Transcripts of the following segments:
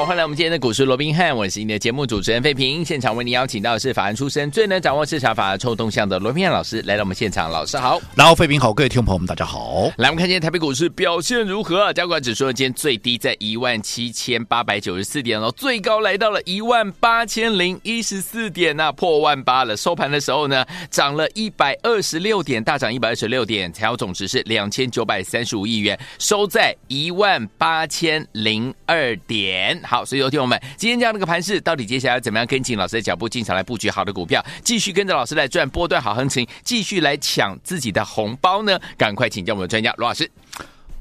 欢迎来我们今天的股市罗宾汉，我是你的节目主持人费平。现场为您邀请到的是法案出身、最能掌握市场法案臭动向的罗宾汉老师来到我们现场，老师好，然后费平好，各位听众朋友们大家好。来，我们看今天台北股市表现如何？加权指数今天最低在一万七千八百九十四点哦，最高来到了一万八千零一十四点那、啊、破万八了。收盘的时候呢，涨了一百二十六点，大涨一百二十六点，成交总值是两千九百三十五亿元，收在一万八千零二点。好，所以有听友们今天这样的一个盘势，到底接下来怎么样跟紧老师的脚步进场来布局好的股票，继续跟着老师来赚波段好行情，继续来抢自己的红包呢？赶快请教我们的专家罗老师。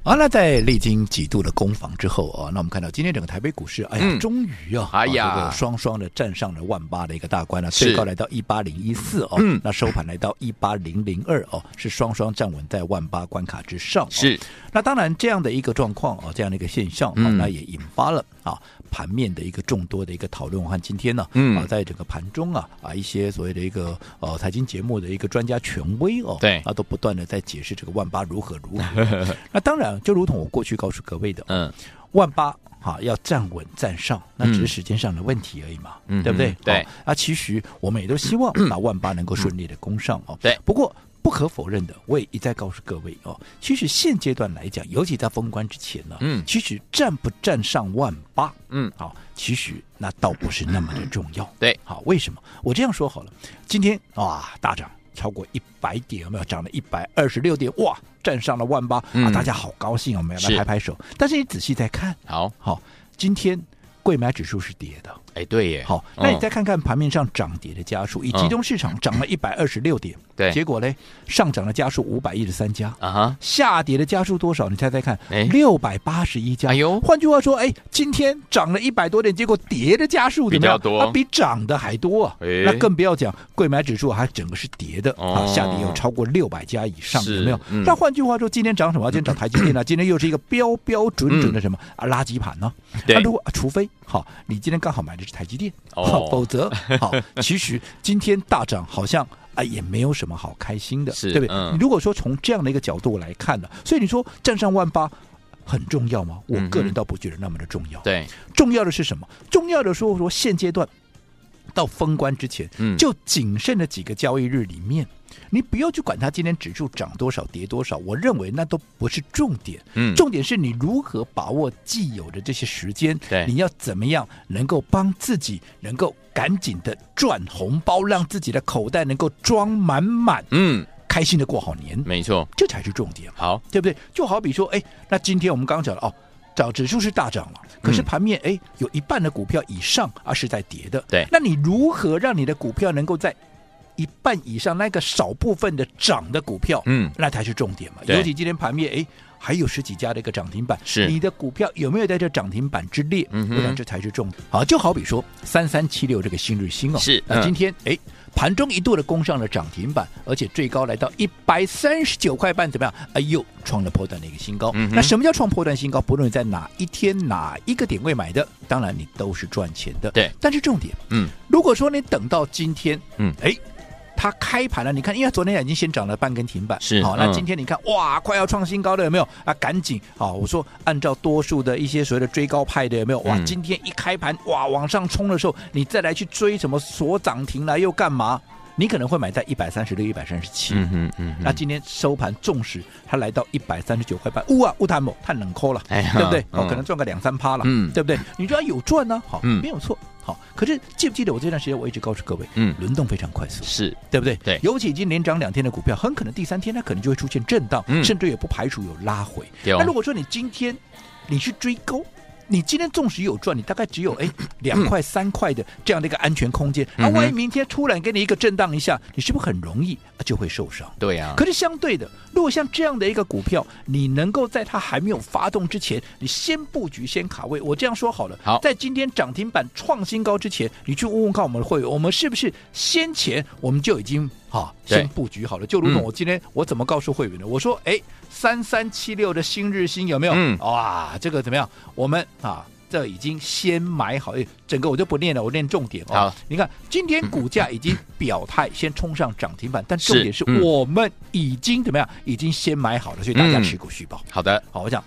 好、啊，那在历经几度的攻防之后啊，那我们看到今天整个台北股市，哎呀，嗯、终于啊，哎呀，这个双双的站上了万八的一个大关了，最高来到一八零一四哦，嗯，那收盘来到一八零零二哦，是双双站稳在万八关卡之上、哦。是，那当然这样的一个状况啊，这样的一个现象，嗯、那也引发了啊。盘面的一个众多的一个讨论，我看今天呢，嗯，啊，在整个盘中啊，啊，一些所谓的一个呃财经节目的一个专家权威哦，对，啊，都不断的在解释这个万八如何如何。那当然，就如同我过去告诉各位的，嗯，万八哈要站稳站上，那只是时间上的问题而已嘛，嗯，对不对？对。啊，其实我们也都希望 把万八能够顺利的攻上哦。对。不过。不可否认的，我也一再告诉各位哦，其实现阶段来讲，尤其在封关之前呢，嗯，其实站不站上万八，嗯，好，其实那倒不是那么的重要，对，好，为什么？我这样说好了，今天啊，大涨超过一百点，有没有？涨了一百二十六点，哇，站上了万八，啊，大家好高兴，我们要来拍拍手。但是你仔细再看，好好，今天。贵买指数是跌的，哎，对耶。好，那你再看看盘面上涨跌的家数，以集中市场涨了一百二十六点，对，结果呢，上涨的家数五百一十三家，啊哈，下跌的家数多少？你猜猜看，哎，六百八十一家。哎呦，换句话说，哎，今天涨了一百多点，结果跌的家数怎么样？比较多，它比涨的还多啊。那更不要讲柜买指数还整个是跌的，啊，下跌有超过六百家以上，有没有？那换句话说，今天涨什么？今天涨台积电呢？今天又是一个标标准准的什么啊？垃圾盘呢？那如果除非。好，你今天刚好买的是台积电，哦，否则好，其实今天大涨好像啊也没有什么好开心的，是对不对？嗯，如果说从这样的一个角度来看呢，所以你说站上万八很重要吗？我个人倒不觉得那么的重要。对，重要的是什么？重要的说说现阶段到封关之前，嗯，就仅剩的几个交易日里面。你不要去管它今天指数涨多少跌多少，我认为那都不是重点。嗯，重点是你如何把握既有的这些时间。对，你要怎么样能够帮自己能够赶紧的赚红包，让自己的口袋能够装满满。嗯，开心的过好年。没错，这才是重点。好，对不对？就好比说，哎，那今天我们刚刚讲了哦，涨指数是大涨了，可是盘面哎有一半的股票以上啊是在跌的。对，那你如何让你的股票能够在一半以上那个少部分的涨的股票，嗯，那才是重点嘛。尤其今天盘面，哎，还有十几家的一个涨停板，是你的股票有没有在这涨停板之列？嗯哼，我想这才是重点。好，就好比说三三七六这个新日新哦，是那今天哎盘中一度的攻上了涨停板，而且最高来到一百三十九块半，怎么样？哎呦，创了破断的一个新高。那什么叫创破断新高？不论你在哪一天哪一个点位买的，当然你都是赚钱的。对，但是重点，嗯，如果说你等到今天，嗯，哎。它开盘了，你看，因为昨天已经先涨了半根停板，是好，那今天你看，哇，快要创新高的，有没有啊？赶紧好，我说按照多数的一些所谓的追高派的有没有？哇，今天一开盘哇往上冲的时候，你再来去追什么锁涨停来又干嘛？你可能会买在一百三十六、一百三十七，嗯嗯嗯。那今天收盘，纵使它来到一百三十九块半，呜啊，乌坦某太冷抠了，哎，对不对？哦，可能赚个两三趴了，嗯，对不对？你说有赚呢，好，没有错，好。可是记不记得我这段时间我一直告诉各位，嗯，轮动非常快速，是对不对？对，尤其已经连涨两天的股票，很可能第三天它可能就会出现震荡，甚至也不排除有拉回。那如果说你今天你去追高，你今天纵使有赚，你大概只有 哎两块三块的这样的一个安全空间。那、嗯啊、万一明天突然给你一个震荡一下，你是不是很容易就会受伤？对呀、啊。可是相对的，如果像这样的一个股票，你能够在它还没有发动之前，你先布局、先卡位。我这样说好了，好，在今天涨停板创新高之前，你去问问看我们的会员，我们是不是先前我们就已经啊先布局好了？就如同我今天我怎么告诉会员的？我说哎。三三七六的新日新有没有？嗯，哇，这个怎么样？我们啊，这已经先买好，哎，整个我就不念了，我念重点哦。你看今天股价已经表态，先冲上涨停板，但重点是我们已经怎么样？已经先买好了，所以大家持股续报。好的，好，我讲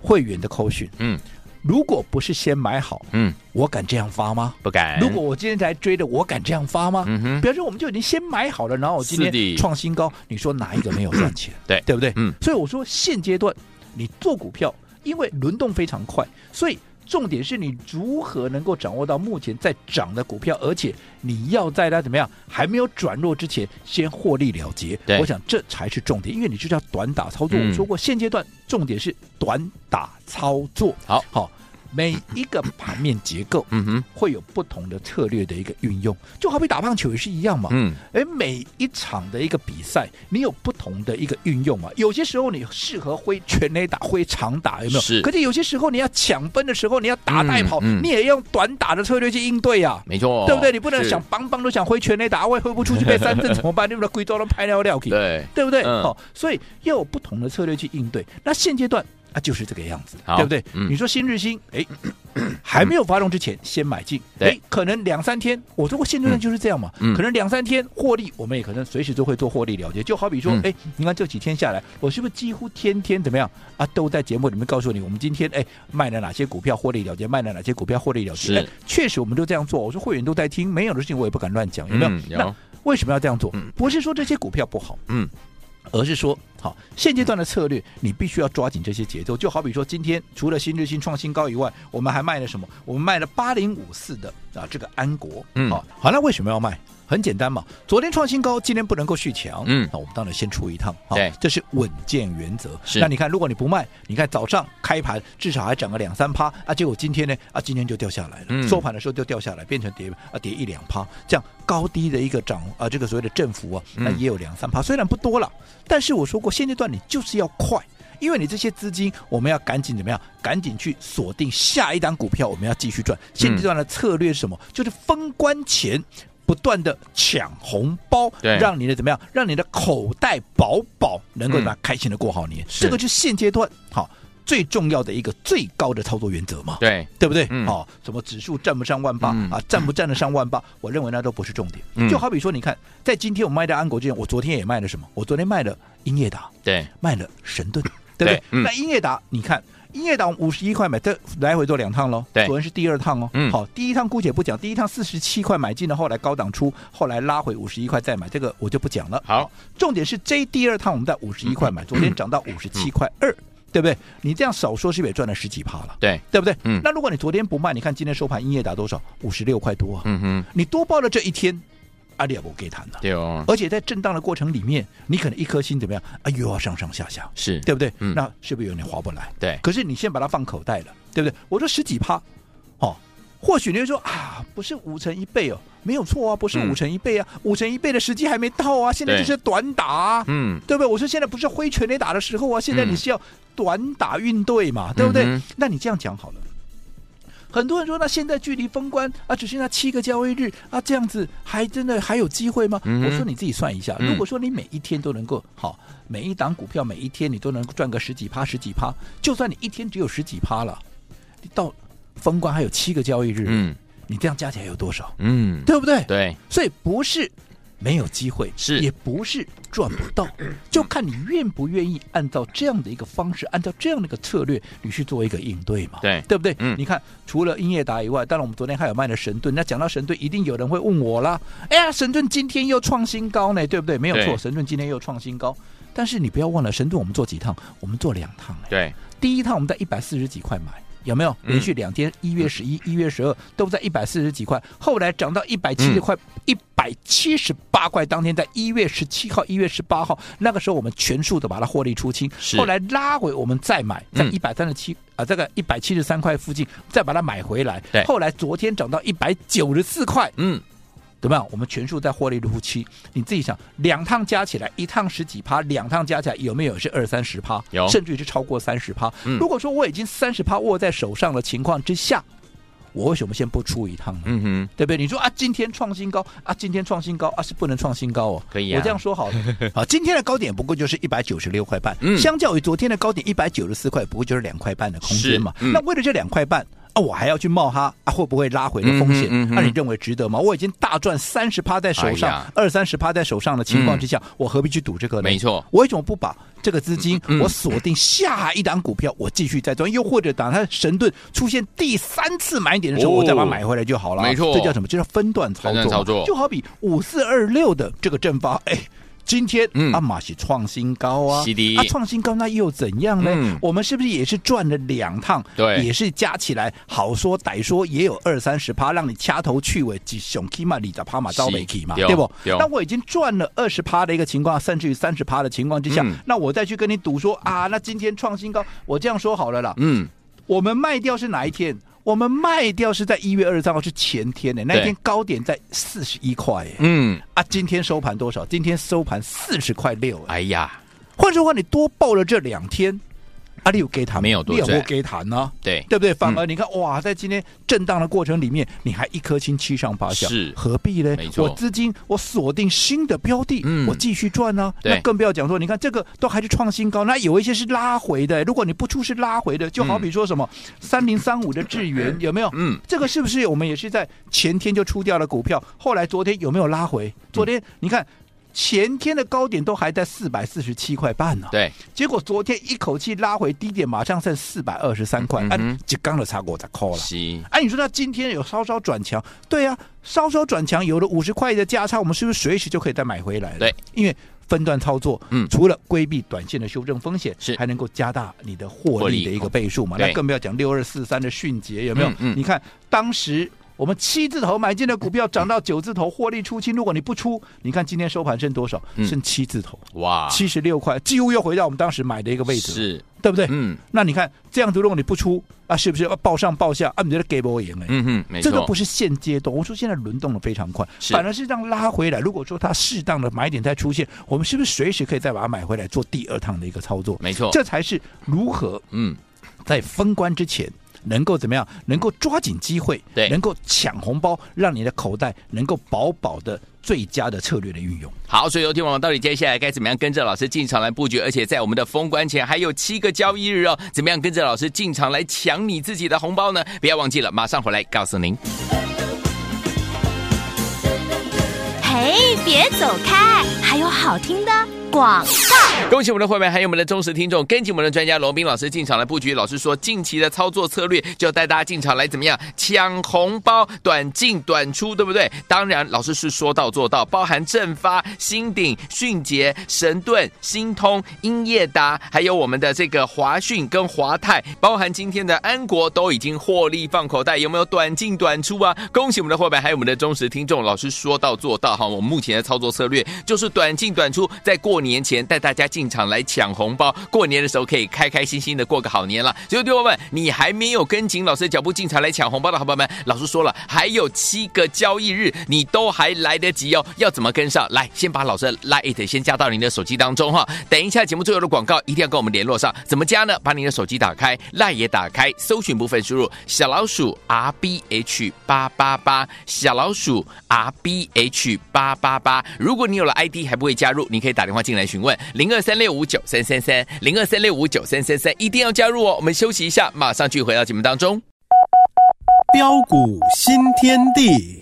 会员的扣讯，嗯。如果不是先买好，嗯，我敢这样发吗？不敢。如果我今天才追的，我敢这样发吗？嗯哼。比方说，我们就已经先买好了，然后我今天创新高，你说哪一个没有 赚钱？对，对不对？嗯。所以我说，现阶段你做股票，因为轮动非常快，所以重点是你如何能够掌握到目前在涨的股票，而且你要在它怎么样还没有转弱之前先获利了结。我想这才是重点，因为你就是要短打操作。我说过，现阶段重点是短打操作。好，好。每一个盘面结构，嗯哼，会有不同的策略的一个运用，就好比打棒球也是一样嘛，嗯，哎，每一场的一个比赛，你有不同的一个运用嘛，有些时候你适合挥全垒打，挥长打，有没有？是。可是有些时候你要抢分的时候，你要打带跑，嗯嗯、你也用短打的策略去应对呀、啊，没错，对不对？你不能想邦邦都想挥全垒打，我也挥不出去被三振怎么办？你不能贵州都拍尿尿去，对，对不对？嗯、哦，所以要有不同的策略去应对。那现阶段。啊，就是这个样子，对不对？嗯、你说新日新，哎，还没有发动之前先买进，哎，可能两三天，我说过现阶段就是这样嘛，嗯、可能两三天获利，我们也可能随时都会做获利了结。就好比说，哎、嗯，你看这几天下来，我是不是几乎天天怎么样啊？都在节目里面告诉你，我们今天哎卖了哪些股票获利了结，卖了哪些股票获利了结。是，确实我们都这样做。我说会员都在听，没有的事情我也不敢乱讲，有没有那为什么要这样做？不是说这些股票不好，嗯。而是说，好，现阶段的策略，你必须要抓紧这些节奏。就好比说，今天除了新日新创新高以外，我们还卖了什么？我们卖了八零五四的啊，这个安国。嗯，好，好，那为什么要卖？很简单嘛，昨天创新高，今天不能够续强，嗯，那我们当然先出一趟，对，这是稳健原则。是，那你看，如果你不卖，你看早上开盘至少还涨个两三趴啊，结果今天呢啊，今天就掉下来了，嗯、收盘的时候就掉下来，变成跌啊跌一两趴，这样高低的一个涨啊，这个所谓的振幅啊，那也有两三趴，虽然不多了，但是我说过，现阶段你就是要快，因为你这些资金，我们要赶紧怎么样？赶紧去锁定下一档股票，我们要继续赚。现阶段的策略是什么？嗯、就是封关前。不断的抢红包，对，让你的怎么样？让你的口袋饱饱，能够怎么样开心的过好年？嗯、这个就是现阶段好最重要的一个最高的操作原则嘛？对，对不对？嗯、哦，什么指数站不上万八、嗯、啊？站不站得上万八？我认为那都不是重点。嗯、就好比说，你看，在今天我卖的安国之前，我昨天也卖了什么？我昨天卖了英业达，对，卖了神盾，对不对？那英业达，你看。英业达五十一块买，这来回做两趟喽。对，昨天是第二趟哦。嗯，好，第一趟姑且不讲，第一趟四十七块买进的，后来高档出，后来拉回五十一块再买，这个我就不讲了。好，重点是这第二趟我们在五十一块买，昨天涨到五十七块二，对不对？你这样少说是不是也赚了十几趴了？对，对不对？嗯。那如果你昨天不卖，你看今天收盘英业达多少？五十六块多啊。嗯哼。你多报了这一天。阿里也不给谈了，对哦。而且在震荡的过程里面，你可能一颗心怎么样？啊，又要上上下下，是对不对？嗯，那是不是有点划不来？对。可是你先把它放口袋了，对不对？我说十几趴，哦，或许你会说啊，不是五成一倍哦，没有错啊，不是五成一倍啊，嗯、五成一倍的时机还没到啊，现在就是短打、啊，嗯，对不对？我说现在不是挥拳垒打的时候啊，现在你是要短打运队嘛，嗯、对不对？嗯、那你这样讲好了。很多人说，那现在距离封关啊，只剩下七个交易日啊，这样子还真的还有机会吗？嗯、我说你自己算一下，如果说你每一天都能够好，每一档股票每一天你都能赚个十几趴、十几趴，就算你一天只有十几趴了，你到封关还有七个交易日，嗯，你这样加起来有多少？嗯，对不对？对，所以不是。没有机会是，也不是赚不到，就看你愿不愿意按照这样的一个方式，按照这样的一个策略，你去做一个应对嘛？对，对不对？嗯，你看，除了英业达以外，当然我们昨天还有卖的神盾。那讲到神盾，一定有人会问我啦。哎呀，神盾今天又创新高呢，对不对？没有错，神盾今天又创新高。但是你不要忘了，神盾我们做几趟？我们做两趟。对，第一趟我们在一百四十几块买，有没有连续两天？一月十一、一月十二都在一百四十几块，后来涨到一百七十块，一百七十八块。当天在一月十七号、一月十八号，那个时候我们全数的把它获利出清。后来拉回，我们再买，在一百三十七啊，这个一百七十三块附近再把它买回来。后来昨天涨到一百九十四块。嗯。怎么样？我们全数在获利入期，你自己想，两趟加起来，一趟十几趴，两趟加起来有没有是二三十趴？有，甚至于是超过三十趴。嗯，如果说我已经三十趴握在手上的情况之下，我为什么先不出一趟呢？嗯哼，对不对？你说啊，今天创新高啊，今天创新高啊，是不能创新高哦。可以啊，我这样说好了。好，今天的高点不过就是一百九十六块半，嗯，相较于昨天的高点一百九十四块，不过就是两块半的空间嘛。嗯，那为了这两块半。啊，我还要去冒它啊？会不会拉回的风险？那、嗯嗯啊、你认为值得吗？我已经大赚三十趴在手上，二三十趴在手上的情况之下，嗯、我何必去赌这个呢？没错，我为什么不把这个资金我锁定下一档股票，我继续再赚？又或者等它神盾出现第三次买点的时候，我再把它买回来就好了。没错，这叫什么？这叫分段操作。操作就好比五四二六的这个正发，哎。今天阿玛是创新高啊，嗯、啊创新高那又怎样呢？嗯、我们是不是也是赚了两趟？对，也是加起来好说歹说也有二三十趴，让你掐头去尾，几熊起码里的趴马招没起嘛，对。不？那我已经赚了二十趴的一个情况，甚至于三十趴的情况之下，嗯、那我再去跟你赌说啊，那今天创新高，我这样说好了啦，嗯，我们卖掉是哪一天？我们卖掉是在一月二十三号，是前天的那一天高点在四十一块，嗯啊，今天收盘多少？今天收盘四十块六，哎呀，换句话说，你多报了这两天。阿里有给谈没有多赚，给谈呢？对对不对？反而你看，哇，在今天震荡的过程里面，你还一颗心七上八下，是何必呢？没错，我资金我锁定新的标的，我继续赚呢。那更不要讲说，你看这个都还是创新高，那有一些是拉回的。如果你不出是拉回的，就好比说什么三零三五的智元 有没有？嗯，这个是不是我们也是在前天就出掉了股票？后来昨天有没有拉回？昨天你看。前天的高点都还在四百四十七块半呢，对，结果昨天一口气拉回低点，马上剩四百二十三块，嗯，就刚的差过才扣了。哎，你说他今天有稍稍转强，对啊，稍稍转强，有了五十块的价差，我们是不是随时就可以再买回来？对，因为分段操作，嗯，除了规避短线的修正风险，是还能够加大你的获利的一个倍数嘛？那更不要讲六二四三的迅捷有没有？嗯你看当时。我们七字头买进的股票涨到九字头，获利出清。如果你不出，你看今天收盘剩多少？剩七字头，哇，七十六块，几乎又回到我们当时买的一个位置，是对不对？嗯，那你看这样子，如果你不出啊，是不是要报上报下啊？你觉得给不赢呢？嗯哼，没错，这个不是现阶段。我说现在轮动的非常快，反而是这样拉回来。如果说它适当的买点再出现，我们是不是随时可以再把它买回来做第二趟的一个操作？没错，这才是如何嗯，在封关之前。能够怎么样？能够抓紧机会，对，能够抢红包，让你的口袋能够饱饱的最佳的策略的运用。好，所以有听我们到底接下来该怎么样跟着老师进场来布局？而且在我们的封关前还有七个交易日哦，怎么样跟着老师进场来抢你自己的红包呢？不要忘记了，马上回来告诉您。嘿，别走开，还有好听的。广告，恭喜我们的会员，还有我们的忠实听众，跟紧我们的专家罗宾老师进场来布局。老师说，近期的操作策略就带大家进场来怎么样抢红包，短进短出，对不对？当然，老师是说到做到，包含正发、新鼎、迅捷、神盾、新通、英业达，还有我们的这个华讯跟华泰，包含今天的安国都已经获利放口袋，有没有短进短出啊？恭喜我们的会员，还有我们的忠实听众，老师说到做到哈。我们目前的操作策略就是短进短出，在过。年前带大家进场来抢红包，过年的时候可以开开心心的过个好年了。所以，朋友们，你还没有跟紧老师的脚步进场来抢红包的好朋友们，老师说了，还有七个交易日，你都还来得及哦。要怎么跟上来？先把老师的 LINE 先加到您的手机当中哈。等一下节目最后的广告，一定要跟我们联络上。怎么加呢？把你的手机打开，LINE 也打开，搜寻部分输入小老鼠 R B H 八八八，小老鼠 R B H 八八八。如果你有了 ID 还不会加入，你可以打电话进。来询问零二三六五九三三三零二三六五九三三三，一定要加入哦！我们休息一下，马上就回到节目当中。标股新天地，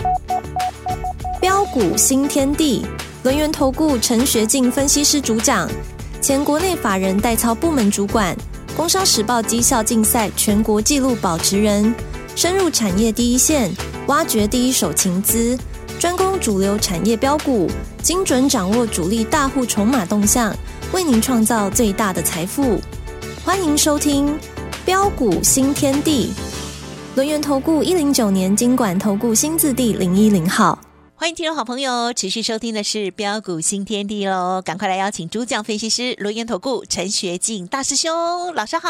标股新天地，轮源投顾陈学进分析师主讲，前国内法人代操部门主管，工商时报绩效竞赛全国纪录保持人，深入产业第一线，挖掘第一手情资，专攻主流产业标股。精准掌握主力大户筹码动向，为您创造最大的财富。欢迎收听《标股新天地，轮源投顾一零九年金管投顾新字第零一零号。欢迎听众好朋友持续收听的是标股新天地喽，赶快来邀请主讲分析师轮源投顾陈学进大师兄，老师好。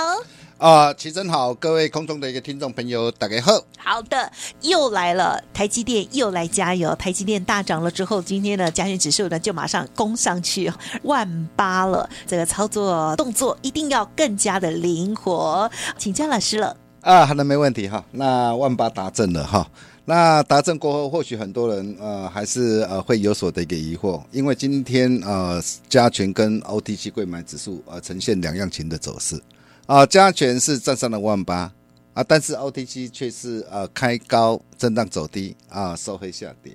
啊，齐真好，各位空中的一个听众朋友，大家好。好的，又来了，台积电又来加油。台积电大涨了之后，今天的加权指数呢就马上攻上去万八了。这个操作动作一定要更加的灵活，请教老师了。啊，好的，没问题哈。那万八达阵了哈。那达阵过后，或许很多人呃还是呃会有所的一个疑惑，因为今天呃加权跟 OTC 柜买指数呃呈现两样情的走势。啊，加权是站上了万八啊，但是 OTC 却是呃开高震荡走低啊，收黑下跌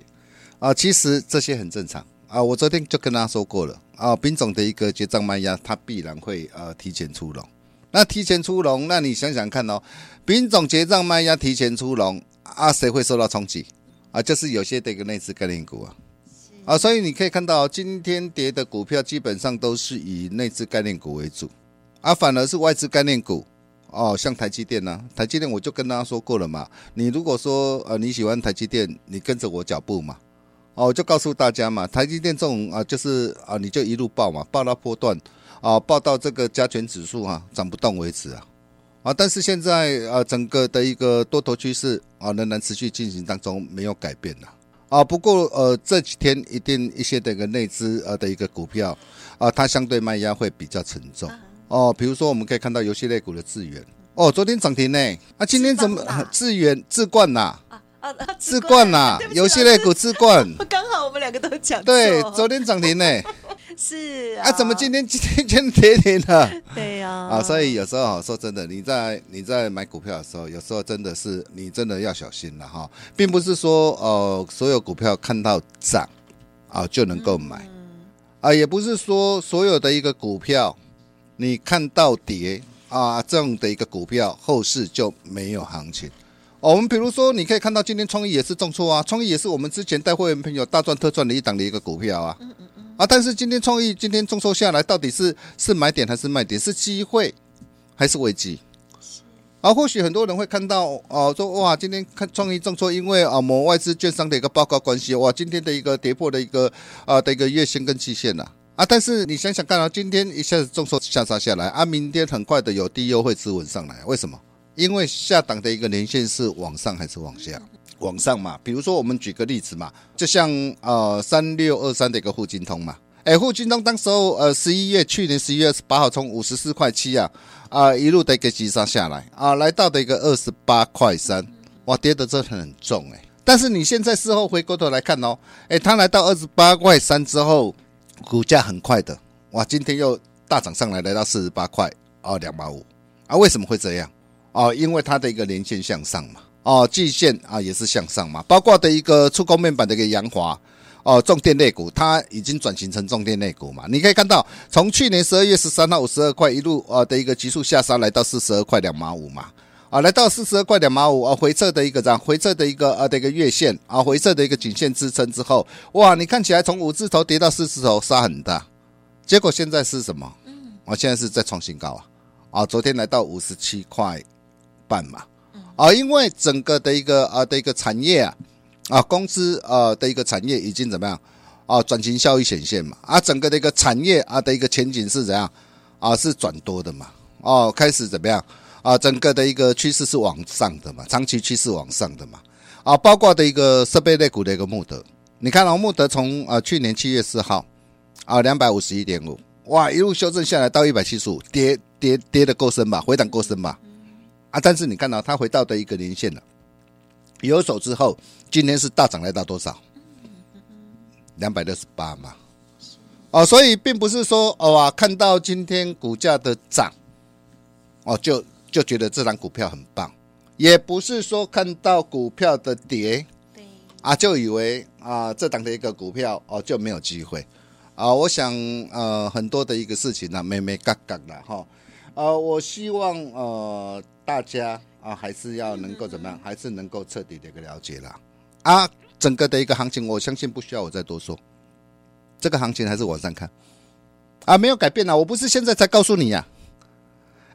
啊。其实这些很正常啊，我昨天就跟大家说过了啊，品种的一个结账卖压，它必然会呃提前出笼。那提前出笼，那你想想看哦，品种结账卖压提前出笼啊，谁会受到冲击啊？就是有些的一个内资概念股啊啊，所以你可以看到今天跌的股票基本上都是以内资概念股为主。啊，反而是外资概念股哦，像台积电呐、啊，台积电我就跟大家说过了嘛。你如果说呃你喜欢台积电，你跟着我脚步嘛，哦，我就告诉大家嘛，台积电这种啊，就是啊，你就一路抱嘛，抱到波段啊，抱到这个加权指数啊涨不动为止啊啊。但是现在啊，整个的一个多头趋势啊，仍然持续进行当中，没有改变的啊。不过呃，这几天一定一些的一个内资呃的一个股票啊，它相对卖压会比较沉重。哦，比如说我们可以看到游戏类股的智源，哦，昨天涨停呢，啊，今天怎么智源智冠呐？啊啊，智冠。呐，游戏类股智冠，刚好我们两个都讲对，昨天涨停呢，是啊，怎么今天今天今天跌停了？对呀，啊，所以有时候说真的，你在你在买股票的时候，有时候真的是你真的要小心了哈，并不是说呃所有股票看到涨啊就能够买，啊，也不是说所有的一个股票。你看到跌啊，这样的一个股票后市就没有行情。我们比如说，你可以看到今天创意也是重挫啊，创意也是我们之前带会员朋友大赚特赚的一档的一个股票啊。啊，但是今天创意今天重挫下来，到底是是买点还是卖点？是机会还是危机？啊，或许很多人会看到哦，说哇，今天看创意重挫，因为啊某外资券商的一个报告关系，哇，今天的一个跌破的一个啊的一个月线跟期限呐。啊，但是你想想看啊，今天一下子重挫下杀下来，啊，明天很快的有低优惠支稳上来，为什么？因为下档的一个年线是往上还是往下？往上嘛。比如说我们举个例子嘛，就像呃三六二三的一个沪金通嘛，哎，沪金通当时候呃十一月去年十一月二十八号从五十四块七啊啊一路的一个急杀下来啊，来到的一个二十八块三，哇，跌的真的很重哎。但是你现在事后回过头来看哦，哎，它来到二十八块三之后。股价很快的，哇！今天又大涨上来，来到四十八块哦，两毛五啊？为什么会这样？哦，因为它的一个连线向上嘛，哦，季线啊也是向上嘛，包括的一个触控面板的一个扬华哦，重电类股，它已经转型成重电类股嘛。你可以看到，从去年十二月十三号五十二块一路啊的一个急速下杀，来到四十二块两毛五嘛，啊，来到四十二块两毛五啊，回撤的一个这样，回撤的一个啊的一个月线啊，回撤的一个颈线支撑之后，哇，你看起来从五字头跌到四字头杀很大，结果现在是什么？嗯，我现在是在创新高啊，啊，昨天来到五十七块半嘛，啊，因为整个的一个啊的一个产业啊，啊，公司啊的一个产业已经怎么样？啊，转型效益显现嘛，啊，整个的一个产业啊的一个前景是怎样？啊，是转多的嘛，哦，开始怎么样？啊，整个的一个趋势是往上的嘛，长期趋势往上的嘛，啊，包括的一个设备类股的一个穆德，你看哦，穆德从啊去年七月四号啊两百五十一点五，哇，一路修正下来到一百七十五，跌跌跌的够深吧，回档够深吧，啊，但是你看到它回到的一个年线了，有手之后，今天是大涨来到多少？两百六十八嘛，哦，所以并不是说哦啊，看到今天股价的涨，哦就。就觉得这档股票很棒，也不是说看到股票的跌，对啊，就以为啊这档的一个股票哦就没有机会啊。我想呃很多的一个事情呢，啊，没没嘎嘎的哈，呃，我希望呃大家啊还是要能够怎么样，还是能够彻底的一个了解啦啊。整个的一个行情，我相信不需要我再多说，这个行情还是往上看啊，没有改变啊。我不是现在才告诉你呀。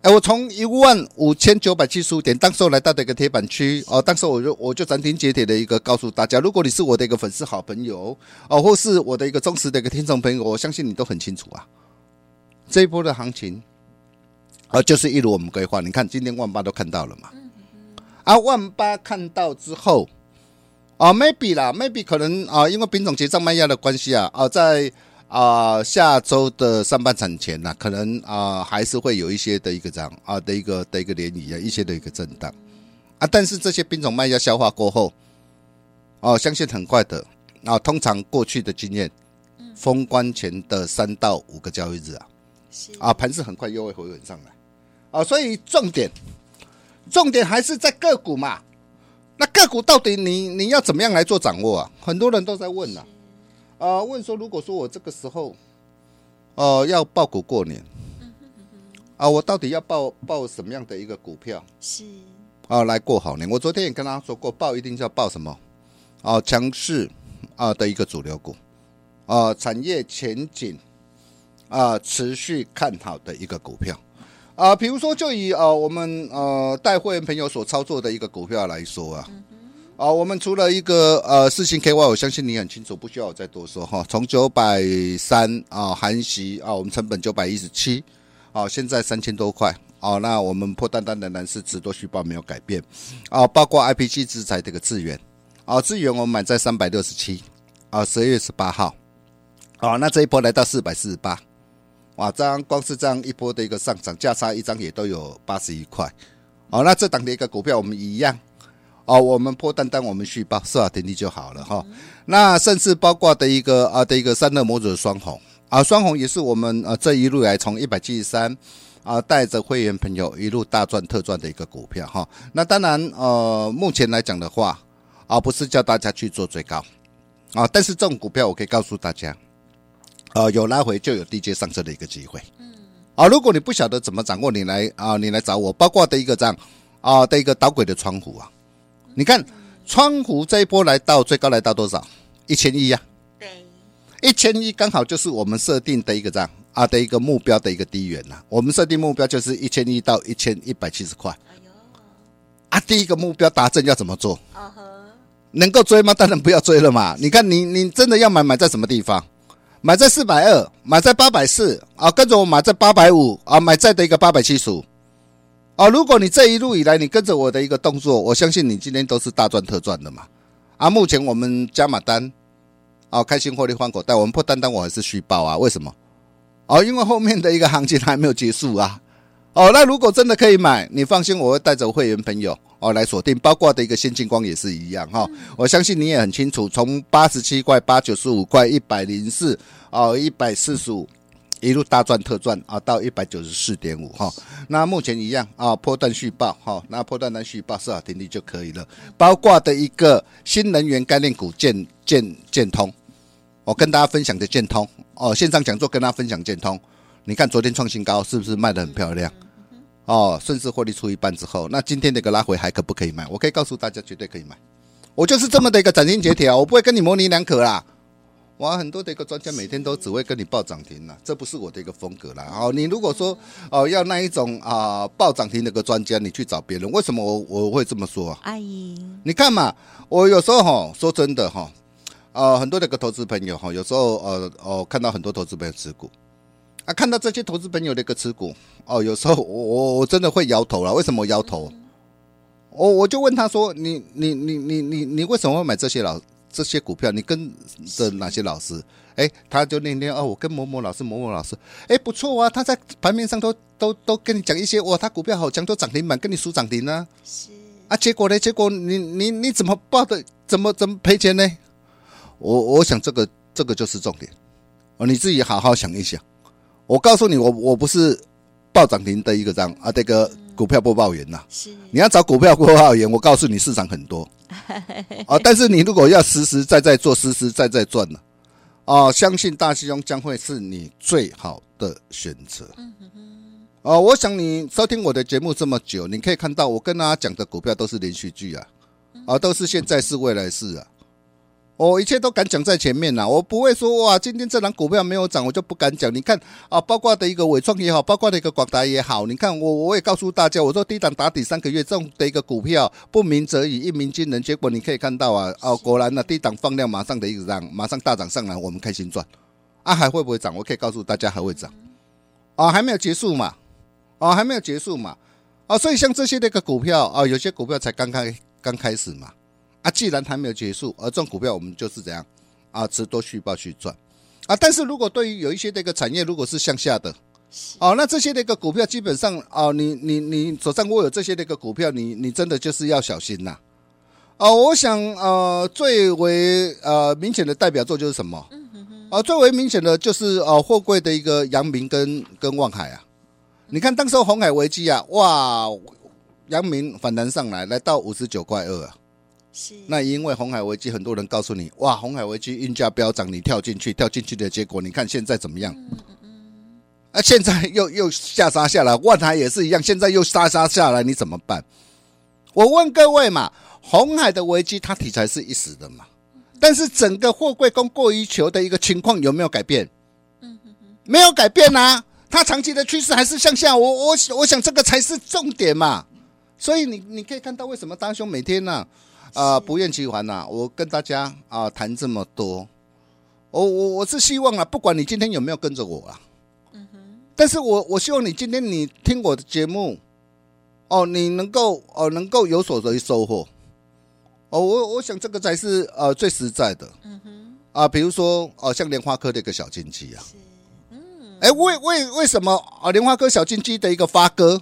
哎，我从一万五千九百七十五点，当时候来到的一个铁板区哦，当时我就我就斩钉截铁的一个告诉大家，如果你是我的一个粉丝好朋友哦，或是我的一个忠实的一个听众朋友，我相信你都很清楚啊，这一波的行情啊、就是一如我们规划。你看今天万八都看到了嘛，啊，万八看到之后啊，maybe 啦，maybe 可能啊，因为品种结账卖压的关系啊，啊，在。啊、呃，下周的上半场前呢、啊，可能啊、呃、还是会有一些的一个这样啊的一个的一个涟漪啊，一些的一个震荡啊。但是这些品种卖家消化过后，哦、啊，相信很快的啊。通常过去的经验，封关前的三到五个交易日啊，啊，盘势很快又会回稳上来啊。所以重点，重点还是在个股嘛。那个股到底你你要怎么样来做掌握啊？很多人都在问啊。啊，问说，如果说我这个时候，哦、呃，要报股过年，啊，我到底要报报什么样的一个股票？是啊，来过好年。我昨天也跟大家说过，报一定是要报什么？啊，强势啊的一个主流股，啊，产业前景啊持续看好的一个股票，啊，比如说就以啊我们呃带会员朋友所操作的一个股票来说啊。啊，我们除了一个呃世芯 KY，我相信你很清楚，不需要我再多说哈。从九百三啊，含息啊，我们成本九百一十七，啊，现在三千多块，啊，那我们破单单仍然是只多续报没有改变，啊，包括 I P G 制裁这个智原，啊，智原我们买在三百六十七，啊，十二月十八号，啊，那这一波来到四百四十八，哇，这样光是这样一波的一个上涨，价差一张也都有八十一块，好，那这档的一个股票我们一样。哦，我们破单单，我们续抱，设好停利就好了哈。那甚至包括的一个啊的一个散热模组的双红啊，双红也是我们呃这一路来从一百七十三啊带着会员朋友一路大赚特赚的一个股票哈。那当然呃目前来讲的话啊，不是叫大家去做最高啊，但是这种股票我可以告诉大家，呃有拉回就有低阶上车的一个机会。嗯。啊，如果你不晓得怎么掌握，你来啊你来找我，包括的一个这样啊的一个导轨的窗户啊。你看，窗户这一波来到最高来到多少？一千一呀。对，一千一刚好就是我们设定的一个这样啊的一个目标的一个低点呐。我们设定目标就是一千一到一千一百七十块。啊，第一个目标达成要怎么做？能够追吗？当然不要追了嘛。你看，你你真的要买，买在什么地方？买在四百二，买在八百四啊，跟着我买在八百五啊，买在的一个八百七十五。啊，如果你这一路以来你跟着我的一个动作，我相信你今天都是大赚特赚的嘛。啊，目前我们加码单，哦，开心获利换口袋，我们破单单我还是虚报啊。为什么？哦，因为后面的一个行情还没有结束啊。哦，那如果真的可以买，你放心，我会带着会员朋友哦来锁定，包括的一个先进光也是一样哈。我相信你也很清楚，从八十七块、八九十五块、一百零四哦、一百四十五。一路大赚特赚啊，到一百九十四点五哈。那目前一样啊，破断续报哈，那破断单续报设好停利就可以了。包括的一个新能源概念股建建建通，我跟大家分享的建通哦，线上讲座跟大家分享建通。你看昨天创新高，是不是卖得很漂亮？哦，顺势获利出一半之后，那今天的一个拉回还可不可以买？我可以告诉大家，绝对可以买。我就是这么的一个斩钉截铁啊，我不会跟你模棱两可啦。哇，很多的一个专家每天都只会跟你报涨停了，这不是我的一个风格啦。哦，你如果说哦要那一种啊报涨停的一个专家，你去找别人。为什么我我会这么说啊？阿姨，你看嘛，我有时候哈说真的哈，呃很多的一个投资朋友哈，有时候呃哦看到很多投资朋友持股啊，看到这些投资朋友的一个持股哦，有时候我我我真的会摇头了。为什么摇头？我我就问他说，你你你你你你为什么会买这些老？这些股票你跟着哪些老师？哎，他就那天哦，我跟某某老师、某某老师，哎，不错啊，他在盘面上都都都跟你讲一些，哇，他股票好强，都涨停板，跟你数涨停呢。是啊，结果呢？结果你你你怎么报的？怎么怎么赔钱呢？我我想这个这个就是重点哦，你自己好好想一想。我告诉你，我我不是报涨停的一个章啊，这个股票播报员呐。是你要找股票播报员，我告诉你，市场很多。啊！但是你如果要实实在在做，实实在在赚呢，啊，相信大师兄将会是你最好的选择。啊，我想你收听我的节目这么久，你可以看到我跟大家讲的股票都是连续剧啊，啊，都是现在是未来式啊。我一切都敢讲在前面啦，我不会说哇，今天这档股票没有涨，我就不敢讲。你看啊，包括的一个伟创也好，包括的一个广达也好，你看我我也告诉大家，我说低档打底三个月这种的一个股票，不鸣则已，一鸣惊人。结果你可以看到啊，哦，果然呢，低档放量，马上的一个涨，马上大涨上来，我们开心赚。啊，还会不会涨？我可以告诉大家，还会涨。啊，还没有结束嘛？啊，还没有结束嘛？啊，所以像这些那个股票啊，有些股票才刚开刚开始嘛。啊，既然还没有结束，而这种股票我们就是怎样啊，持多续报去赚啊。但是如果对于有一些这个产业如果是向下的，哦，那这些那个股票基本上哦，你你你手上握有这些那个股票，你你真的就是要小心呐。哦，我想呃，最为呃明显的代表作就是什么？啊，最为明显的就是呃货柜的一个阳明跟跟望海啊。你看当时候鸿海危机啊，哇，阳明反弹上来，来到五十九块二啊。是，那因为红海危机，很多人告诉你，哇，红海危机运价飙涨，你跳进去，跳进去的结果，你看现在怎么样？嗯嗯嗯。啊，现在又又下杀下来，万海也是一样，现在又杀杀下来，你怎么办？我问各位嘛，红海的危机，它题材是一时的嘛？但是整个货柜供过于求的一个情况有没有改变？嗯没有改变啊，它长期的趋势还是向下。我我我想这个才是重点嘛。所以你你可以看到为什么大兄每天呢、啊？啊、呃，不厌其烦呐！我跟大家啊谈这么多，我我我是希望啊，不管你今天有没有跟着我啊，嗯哼，但是我我希望你今天你听我的节目，哦，你能够哦能够有所的收获，哦，我我想这个才是呃最实在的，嗯哼，啊，比如说哦像莲花科的一个小金鸡啊，嗯，哎，为为为什么啊莲花科小金鸡的一个发哥？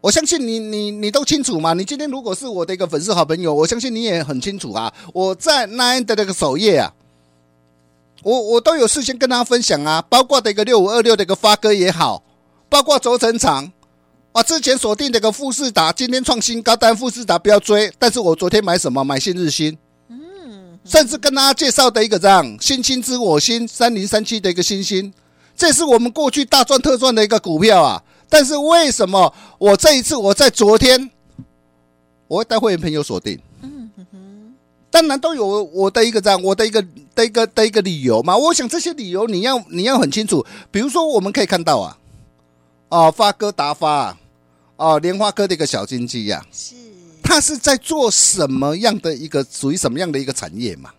我相信你，你你都清楚嘛？你今天如果是我的一个粉丝好朋友，我相信你也很清楚啊。我在 Nine 的那个首页啊，我我都有事先跟大家分享啊，包括的一个六五二六的一个发哥也好，包括轴承厂啊，之前锁定的一个富士达，今天创新高，但富士达不要追。但是我昨天买什么？买新日新，嗯，甚至跟大家介绍的一个这样，星星之我心三零三七的一个星星，这是我们过去大赚特赚的一个股票啊。但是为什么我这一次我在昨天我会带会员朋友锁定？嗯哼，当然都有我的一个这样，我的一个的一个的一个理由嘛。我想这些理由你要你要很清楚。比如说我们可以看到啊，哦，发哥达发啊，哦，联发科的一个小经济呀，是他是在做什么样的一个属于什么样的一个产业嘛？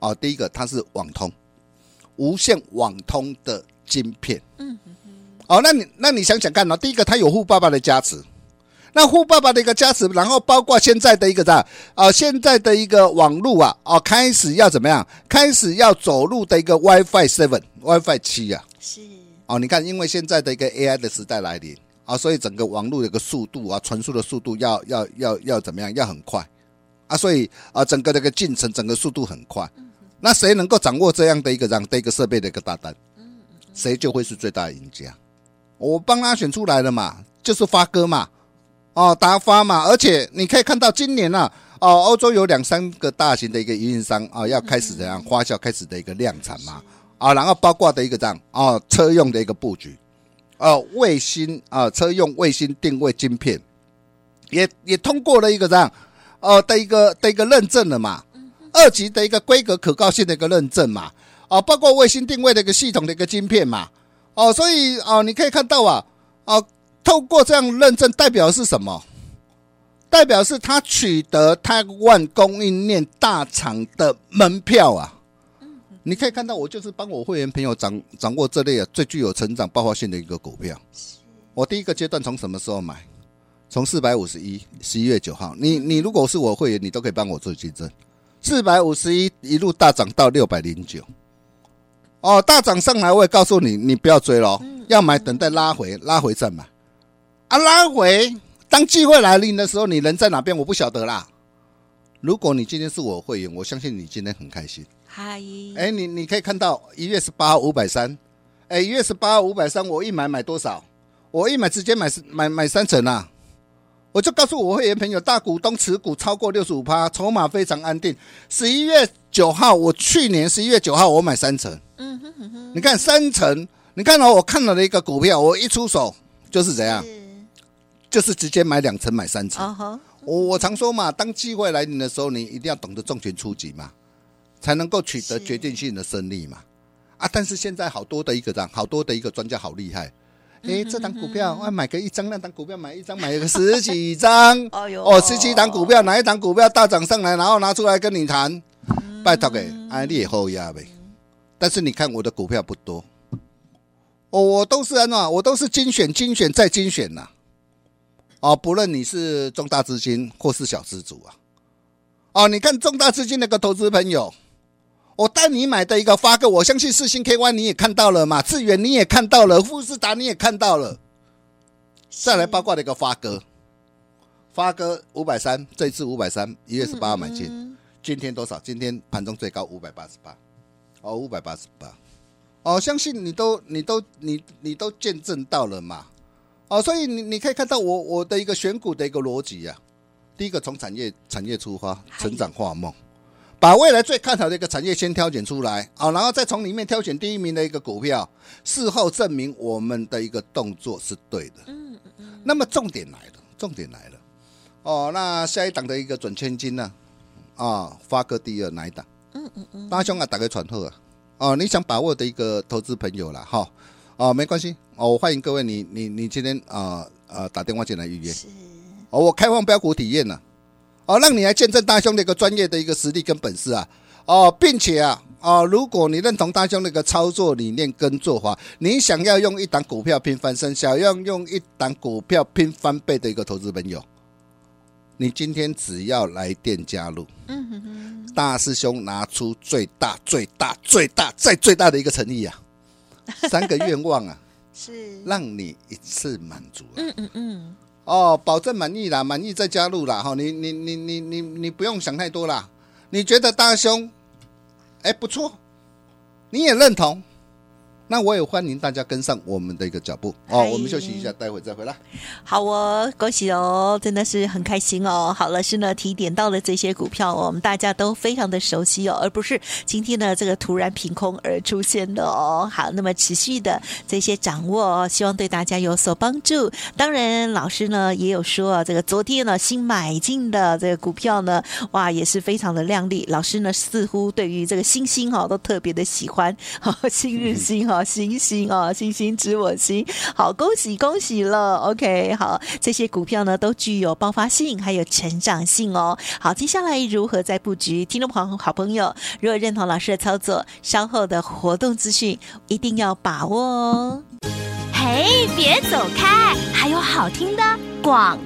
哦，第一个它是网通，无线网通的晶片。嗯。哦，那你那你想想看呢？第一个，他有富爸爸的加持，那富爸爸的一个加持，然后包括现在的一个啥啊？现在的一个网络啊，哦，开始要怎么样？开始要走入的一个 WiFi seven、WiFi 七啊。是。哦，你看，因为现在的一个 AI 的时代来临啊，所以整个网络的一个速度啊，传输的速度要要要要怎么样？要很快啊，所以啊，整个这个进程，整个速度很快。那谁能够掌握这样的一个这样的一个设备的一个大单？谁就会是最大赢家。我帮他选出来了嘛，就是发哥嘛，哦，达发嘛，而且你可以看到今年呢、啊，哦，欧洲有两三个大型的一个运营商啊，要开始怎样花销，开始的一个量产嘛，啊，然后包括的一个这样啊，车用的一个布局，哦，卫星啊，车用卫星定位晶片，也也通过了一个这样哦的一个的一个认证了嘛，二级的一个规格可靠性的一个认证嘛，啊，包括卫星定位的一个系统的一个晶片嘛。哦，所以哦，你可以看到啊，哦，透过这样认证，代表是什么？代表是他取得台湾供应链大厂的门票啊。你可以看到，我就是帮我会员朋友掌掌握这类啊最具有成长爆发性的一个股票。我第一个阶段从什么时候买？从四百五十一，十一月九号。你你如果是我会员，你都可以帮我做见证。四百五十一一路大涨到六百零九。哦，大涨上来，我也告诉你，你不要追喽，要买等待拉回，拉回再买。啊，拉回，当机会来临的时候，你人在哪边？我不晓得啦。如果你今天是我会员，我相信你今天很开心。嗨，哎，你你可以看到一月十八号五百三，哎，一月十八号五百三，我一买买多少？我一买直接买买买三成啊！我就告诉我会员朋友，大股东持股超过六十五趴，筹码非常安定。十一月九号，我去年十一月九号我买三成。嗯哼哼哼，你看三成，你看哦，我看了一个股票，我一出手就是怎样，就是直接买两成，买三成。我我常说嘛，当机会来临的时候，你一定要懂得重拳出击嘛。才能够取得决定性的胜利嘛。啊，但是现在好多的一个这样，好多的一个专家好厉害。哎，这档股票我买个一张，那档股票买一张，买个十几张。哦，十几档股票，哪一档股票大涨上来，然后拿出来跟你谈，拜托给，哎，你也好压呗。但是你看我的股票不多，哦，我都是啊，我都是精选、精选再精选呐。哦，不论你是重大资金或是小资族啊，哦，你看重大资金那个投资朋友。我带你买的一个发哥，我相信四星 KY 你也看到了嘛，智远你也看到了，富士达你也看到了，再来八卦的一个发哥，发哥五百三，这次五百三，一月十八号买进，今天多少？今天盘中最高五百八十八，哦，五百八十八，哦，相信你都你都你你都见证到了嘛，哦，所以你你可以看到我我的一个选股的一个逻辑啊，第一个从产业产业出发，成长化梦。把未来最看好的一个产业先挑选出来，啊，然后再从里面挑选第一名的一个股票，事后证明我们的一个动作是对的。嗯嗯。那么重点来了，重点来了，哦，那下一档的一个准千金呢？啊，发哥第二哪一档？嗯嗯嗯。大兄啊，打个传呼啊，哦，你想把握的一个投资朋友了哈，哦，没关系，哦，我欢迎各位你，你你你今天啊啊打电话进来预约，是，哦，我开放标股体验了。哦，让你来见证大兄的一个专业的一个实力跟本事啊！哦，并且啊，哦，如果你认同大兄那个操作理念跟做法，你想要用一档股票拼翻身，想要用一档股票拼翻倍的一个投资朋友，你今天只要来电加入，嗯哼哼，大师兄拿出最大、最大、最大再最大的一个诚意啊，三个愿望啊，是让你一次满足，嗯嗯嗯。哦，保证满意啦，满意再加入啦，哈，你你你你你你不用想太多啦，你觉得大兄，哎，不错，你也认同。那我也欢迎大家跟上我们的一个脚步哦。我们休息一下，待会再回来。好哦，恭喜哦，真的是很开心哦。好，老师呢提点到了这些股票，我们大家都非常的熟悉哦，而不是今天呢这个突然凭空而出现的哦。好，那么持续的这些掌握，希望对大家有所帮助。当然，老师呢也有说啊，这个昨天呢新买进的这个股票呢，哇，也是非常的亮丽。老师呢似乎对于这个星星哈都特别的喜欢，哈，新日新哈。星星哦，星星知我心，好，恭喜恭喜了，OK，好，这些股票呢都具有爆发性，还有成长性哦。好，接下来如何再布局？听众朋友好朋友，如果认同老师的操作，稍后的活动资讯一定要把握哦。嘿，别走开，还有好听的广。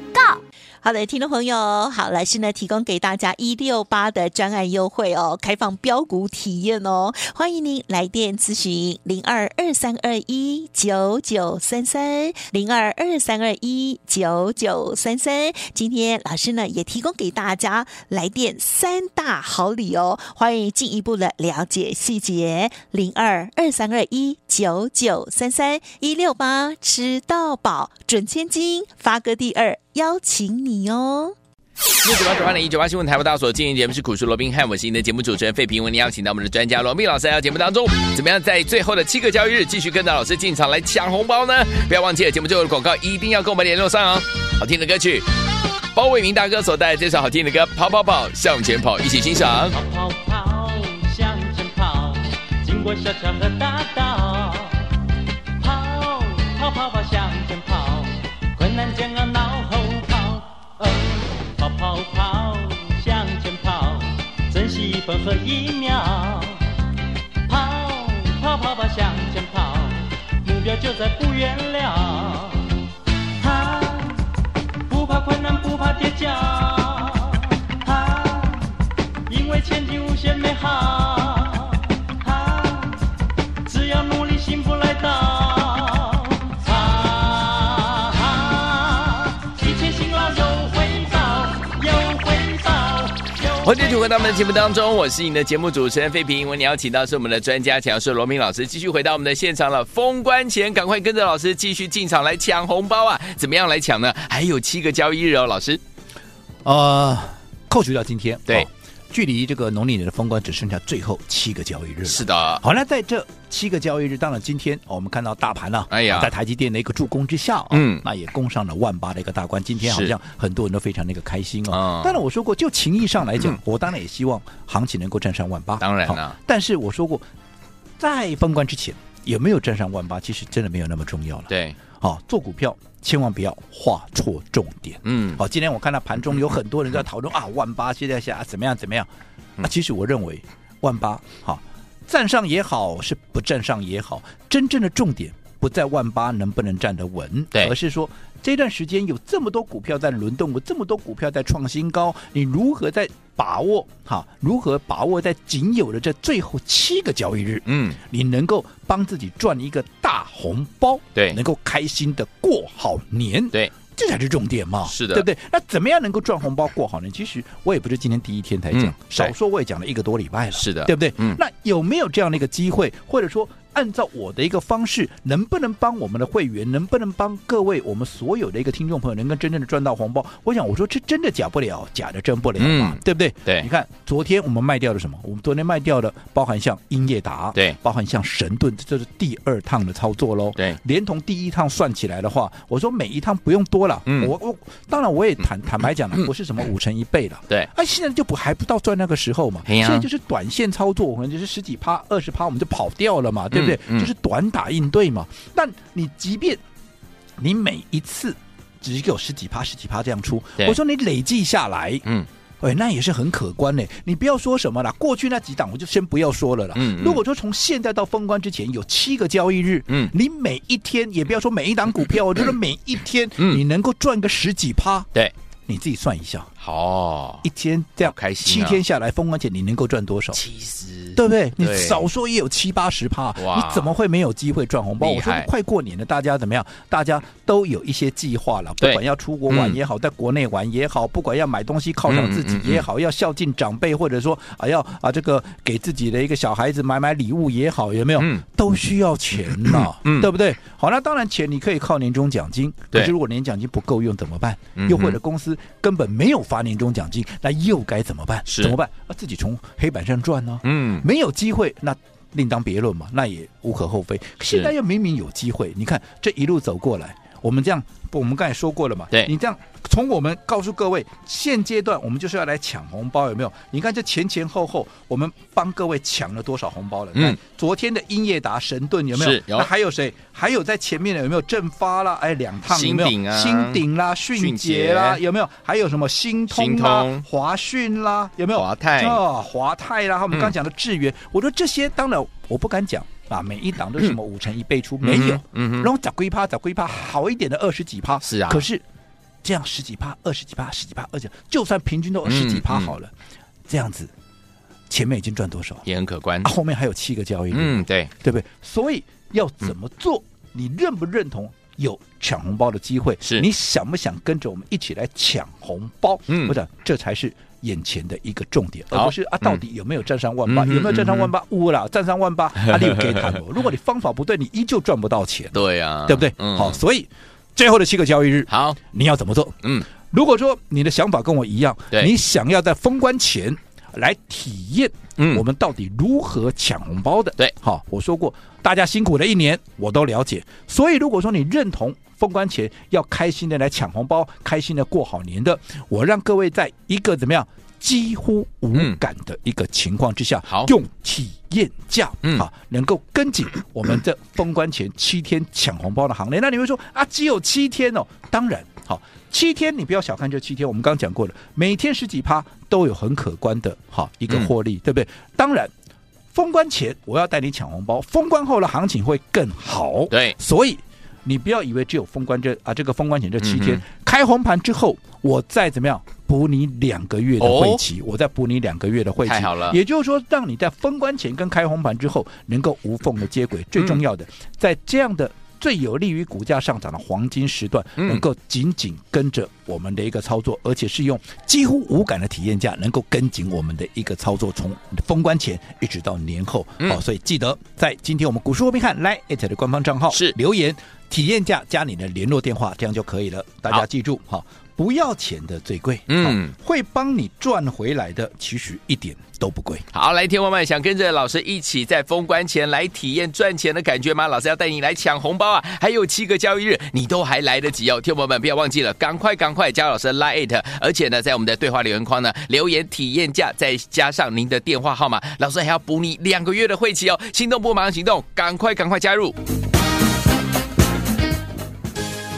好的，听众朋友，好，老师呢提供给大家一六八的专案优惠哦，开放标股体验哦，欢迎您来电咨询零二二三二一九九三三零二二三二一九九三三。今天老师呢也提供给大家来电三大好礼哦，欢迎进一步的了解细节零二二三二一九九三三一六八吃到饱准千金发哥第二。邀请你哦！六九八九八零一九八新闻台湾大所经营节目是股市罗宾汉，我是您的节目主持人费平，为您邀请到我们的专家罗宾老师来到节目当中，怎么样在最后的七个交易日继续跟着老师进场来抢红包呢？不要忘记了节目最后的广告，一定要跟我们联络上哦！好听的歌曲，包伟明大哥所带来这首好听的歌《跑跑跑向前跑》，一起欣赏。跑跑跑向前跑，经过小桥和大道，跑跑跑跑向前跑，困难煎和一秒。跑跑跑跑向前跑，目标就在不远了。他，不怕困难，不欢迎继续回到我们的节目当中，我是你的节目主持人费平。我你邀请到是我们的专家，强说罗明老师，继续回到我们的现场了。封关前，赶快跟着老师继续进场来抢红包啊！怎么样来抢呢？还有七个交易日哦，老师。呃，扣除掉今天，对。距离这个农历年的封关只剩下最后七个交易日了。是的，好，了在这七个交易日，当然今天我们看到大盘呢、啊，哎呀，在台积电的一个助攻之下、啊，嗯，那也攻上了万八的一个大关。今天好像很多人都非常那个开心哦。当然我说过，就情义上来讲，嗯、我当然也希望行情能够站上万八。当然了，但是我说过，在封关之前有没有站上万八，其实真的没有那么重要了。对，好，做股票。千万不要画错重点。嗯，好，今天我看到盘中有很多人在讨论啊，万八现在下怎么样怎么样？啊，其实我认为万八好站上也好，是不站上也好，真正的重点不在万八能不能站得稳，对，而是说这段时间有这么多股票在轮动，有这么多股票在创新高，你如何在把握哈？如何把握在仅有的这最后七个交易日，嗯，你能够帮自己赚一个大红包，对，能够开心的过好年，对，这才是重点嘛，是的，对不对？那怎么样能够赚红包过好年？其实我也不是今天第一天才讲，嗯、少说我也讲了一个多礼拜了，是的，对不对？嗯，那有没有这样的一个机会，或者说？按照我的一个方式，能不能帮我们的会员，能不能帮各位我们所有的一个听众朋友，能够真正的赚到红包？我想我说这真的假不了，假的真不了嘛，嗯、对不对？对，你看昨天我们卖掉了什么？我们昨天卖掉的包含像英业达，对，包含像神盾，这是第二趟的操作喽。对，连同第一趟算起来的话，我说每一趟不用多了。嗯，我我当然我也坦坦白讲了，不是什么五成一倍了。对，哎，现在就不还不到赚那个时候嘛。现在就是短线操作，可能就是十几趴、二十趴，我们就跑掉了嘛，对不对？嗯嗯、就是短。打应对嘛？但你即便你每一次只给我十几趴、十几趴这样出，我说你累计下来，嗯，哎，那也是很可观嘞。你不要说什么了，过去那几档我就先不要说了啦。嗯，如果说从现在到封关之前有七个交易日，嗯，你每一天也不要说每一档股票，我觉得每一天你能够赚个十几趴，对，你自己算一下，好，一天这样开心，七天下来风光姐你能够赚多少？七十。对不对？你少说也有七八十趴，你怎么会没有机会赚红包？我说快过年了，大家怎么样？大家都有一些计划了，不管要出国玩也好，在国内玩也好，不管要买东西犒赏自己也好，要孝敬长辈，或者说啊要啊这个给自己的一个小孩子买买礼物也好，有没有？都需要钱嘛，对不对？好，那当然钱你可以靠年终奖金，可是如果年奖金不够用怎么办？又或者公司根本没有发年终奖金，那又该怎么办？怎么办？啊，自己从黑板上赚呢？嗯。没有机会，那另当别论嘛，那也无可厚非。现在又明明有机会，你看这一路走过来，我们这样，我们刚才说过了嘛，对你这样。从我们告诉各位，现阶段我们就是要来抢红包，有没有？你看这前前后后，我们帮各位抢了多少红包了？嗯，昨天的英业达、神盾有没有？是有。那还有谁？还有在前面的有没有正发啦？哎，两趟有没有？新鼎啊，新鼎啦，迅捷啦，有没有？还有什么新通啦、华讯啦，有没有？华泰啊，华泰啦，我们刚讲的智源，我说这些当然我不敢讲啊，每一档都是什么五成一倍出，没有，然后找龟趴，找龟趴，好一点的二十几趴，是啊，可是。这样十几趴、二十几趴、十几趴，而且就算平均都二十几趴好了，这样子前面已经赚多少？也很可观、啊。后面还有七个交易日，嗯，对，对不对？所以要怎么做？嗯、你认不认同有抢红包的机会？是你想不想跟着我们一起来抢红包？嗯，我想这才是眼前的一个重点，而不是啊，到底有没有站上万八？嗯、有没有站上万八？乌了，站上万八，阿里有给谈 如果你方法不对，你依旧赚不到钱。对呀、啊，对不对？嗯、好，所以。最后的七个交易日，好，你要怎么做？嗯，如果说你的想法跟我一样，你想要在封关前来体验，嗯，我们到底如何抢红包的？对，好，我说过，大家辛苦了一年，我都了解。所以如果说你认同封关前要开心的来抢红包，开心的过好年的，我让各位在一个怎么样？几乎无感的一个情况之下，好用体验价，嗯，啊，能够跟紧我们这封关前七天抢红包的行列。那你会说啊，只有七天哦？当然，好，七天你不要小看这七天，我们刚刚讲过了，每天十几趴都有很可观的哈一个获利，对不对？当然，封关前我要带你抢红包，封关后的行情会更好，对，所以。你不要以为只有封关这啊，这个封关前这七天、嗯、开红盘之后，我再怎么样补你两个月的会期，哦、我再补你两个月的会期，太好了。也就是说，让你在封关前跟开红盘之后能够无缝的接轨。最重要的，嗯、在这样的最有利于股价上涨的黄金时段，嗯、能够紧紧跟着我们的一个操作，而且是用几乎无感的体验价，能够跟紧我们的一个操作，从封关前一直到年后。哦，所以记得在今天我们股市罗宾汉来艾特的官方账号是留言。体验价加你的联络电话，这样就可以了。大家记住，哈好，不要钱的最贵，嗯，会帮你赚回来的，其实一点都不贵。好，来，天王们想跟着老师一起在封关前来体验赚钱的感觉吗？老师要带你来抢红包啊！还有七个交易日，你都还来得及哦。天王们不要忘记了，赶快赶快加老师 Line，而且呢，在我们的对话留言框呢，留言体验价，再加上您的电话号码，老师还要补你两个月的会期哦。心动不马上行动，赶快赶快加入！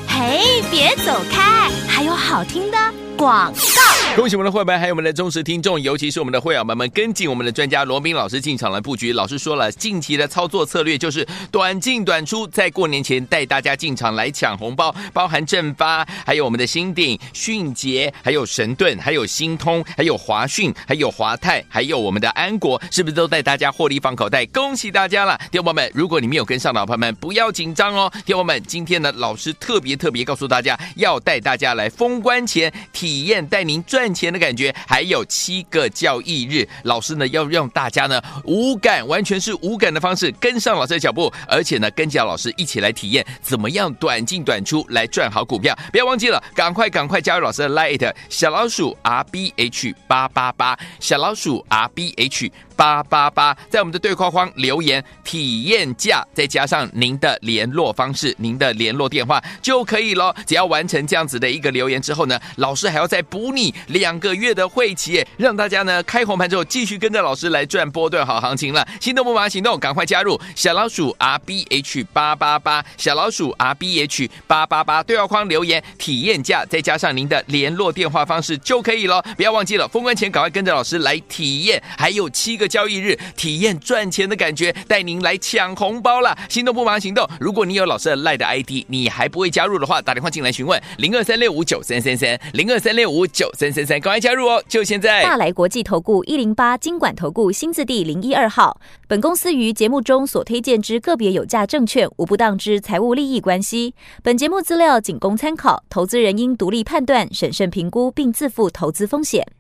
嘿，别走开，还有好听的广告。恭喜我们的会员，还有我们的忠实听众，尤其是我们的会员们们，跟紧我们的专家罗宾老师进场来布局。老师说了，近期的操作策略就是短进短出，在过年前带大家进场来抢红包，包含正发，还有我们的新鼎、迅捷，还有神盾，还有新通，还有华讯，还有华泰，还有我们的安国，是不是都带大家获利放口袋？恭喜大家了，听友们，如果你没有跟上的朋友们，不要紧张哦。听友们，今天呢，老师特别特别告诉大家，要带大家来封关前体验，带您赚。赚钱的感觉，还有七个交易日，老师呢要让大家呢无感，完全是无感的方式跟上老师的脚步，而且呢跟着老师一起来体验怎么样短进短出来赚好股票。不要忘记了，赶快赶快加入老师的 Lite 小老鼠 R B H 八八八，小老鼠 R B H。八八八，在我们的对话框留言体验价，再加上您的联络方式、您的联络电话就可以了。只要完成这样子的一个留言之后呢，老师还要再补你两个月的会期，让大家呢开红盘之后继续跟着老师来赚波段好行情了。心动不马行动，赶快加入小老鼠 R B H 八八八，小老鼠 R B H 八八八，对话框留言体验价，再加上您的联络电话方式就可以了。不要忘记了，封关前赶快跟着老师来体验，还有七个。交易日体验赚钱的感觉，带您来抢红包了！心动不忙行动。如果你有老师的赖的 ID，你还不会加入的话，打电话进来询问零二三六五九三三三零二三六五九三三三，赶快加入哦！就现在。大来国际投顾一零八金管投顾新字第零一二号。本公司于节目中所推荐之个别有价证券，无不当之财务利益关系。本节目资料仅供参考，投资人应独立判断、审慎评估，并自负投资风险。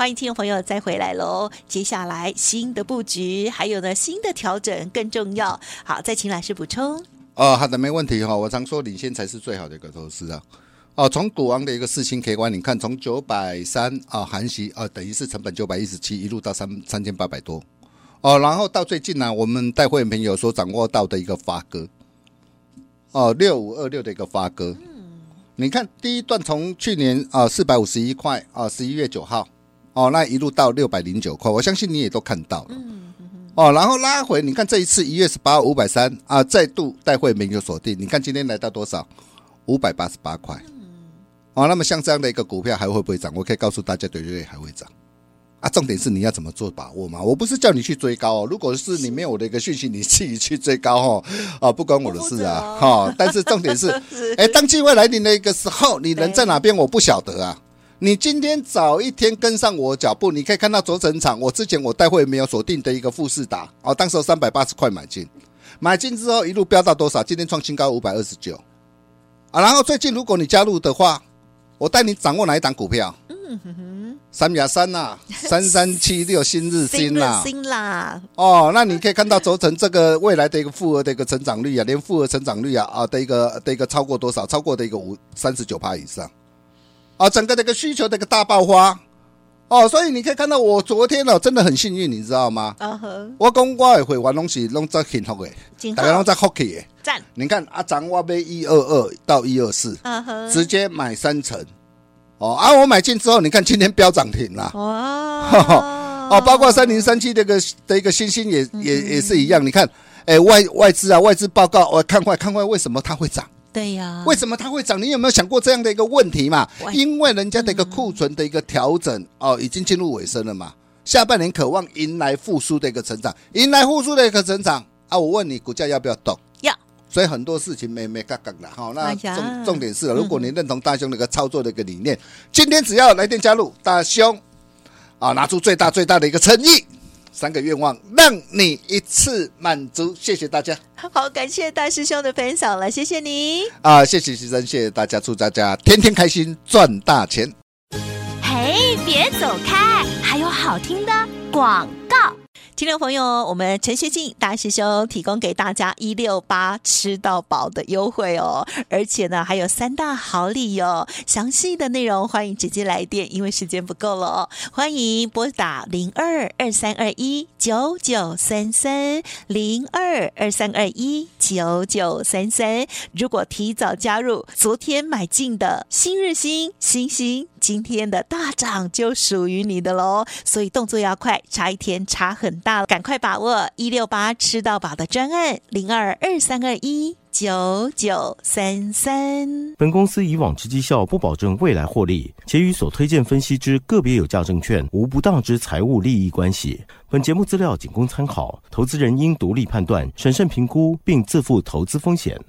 欢迎听众朋友再回来喽！接下来新的布局，还有呢新的调整更重要。好，再请老师补充。哦，好的，没问题哈。我常说领先才是最好的一个投资啊。哦，从股王的一个四星 K 观，你看从九百三啊，含息啊，等于是成本九百一十七，一路到三三千八百多。哦，然后到最近呢，我们带会员朋友所掌握到的一个发哥，哦，六五二六的一个发哥。嗯，你看第一段从去年啊四百五十一块啊，十一月九号。哦，那一路到六百零九块，我相信你也都看到了。嗯嗯、哦，然后拉回，你看这一次一月十八号五百三啊，再度带会没有锁定。你看今天来到多少？五百八十八块。嗯、哦，那么像这样的一个股票还会不会涨？我可以告诉大家，对对对，还会涨。啊，重点是你要怎么做把握嘛？我不是叫你去追高哦。如果是你没有我的一个讯息，你自己去追高哦。啊，不关我的事啊。哈、哦，但是重点 是，哎，当机会来临的一个时候，你人在哪边？我不晓得啊。你今天早一天跟上我脚步，你可以看到轴承厂。我之前我待会没有锁定的一个富士达哦，当时三百八十块买进，买进之后一路飙到多少？今天创新高五百二十九啊！然后最近如果你加入的话，我带你掌握哪一档股票？嗯哼哼，三亚三呐，三三七六新日新啦，新啦哦，那你可以看到轴承这个未来的一个复合的一个成长率啊，连复合成长率啊啊的一个的一个超过多少？超过的一个五三十九趴以上。啊，整个这个需求的一个大爆发，哦，所以你可以看到我昨天哦，真的很幸运，你知道吗？啊呵，我讲我也会玩东西，弄在幸福的，大家弄在福气的。赞，你看阿张我买一二二到一二四，直接买三成，哦，啊，我买进之后，你看今天飙涨停了，哇，哦，包括三零三七这个的一个星星也也也是一样，你看，哎，外外资啊，外资报告我看快看快，为什么它会涨？对呀，为什么它会涨？你有没有想过这样的一个问题嘛？因为人家的一个库存的一个调整哦，已经进入尾声了嘛。下半年渴望迎来复苏的一个成长，迎来复苏的一个成长啊！我问你，股价要不要动？要。所以很多事情没没嘎嘎的哈。那重重点是，如果你认同大兄的一个操作的一个理念，今天只要来电加入大兄啊，拿出最大最大的一个诚意。三个愿望让你一次满足，谢谢大家。好，感谢大师兄的分享了，谢谢你。啊，谢谢先生，谢谢大家，祝大家天天开心，赚大钱。嘿，别走开，还有好听的广告。听众朋友，我们陈学进大师兄提供给大家一六八吃到饱的优惠哦，而且呢还有三大好礼哦。详细的内容欢迎直接来电，因为时间不够了哦。欢迎拨打零二二三二一九九三三零二二三二一九九三三。如果提早加入，昨天买进的新日新、新星，今天的大涨就属于你的喽。所以动作要快，差一天差很大，赶快把握一六八吃到饱的专案零二二三二一九九三三。本公司以往之绩效不保证未来获利，且与所推荐分析之个别有价证券无不当之财务利益关系。本节目资料仅供参考，投资人应独立判断、审慎评估，并自负投资风险。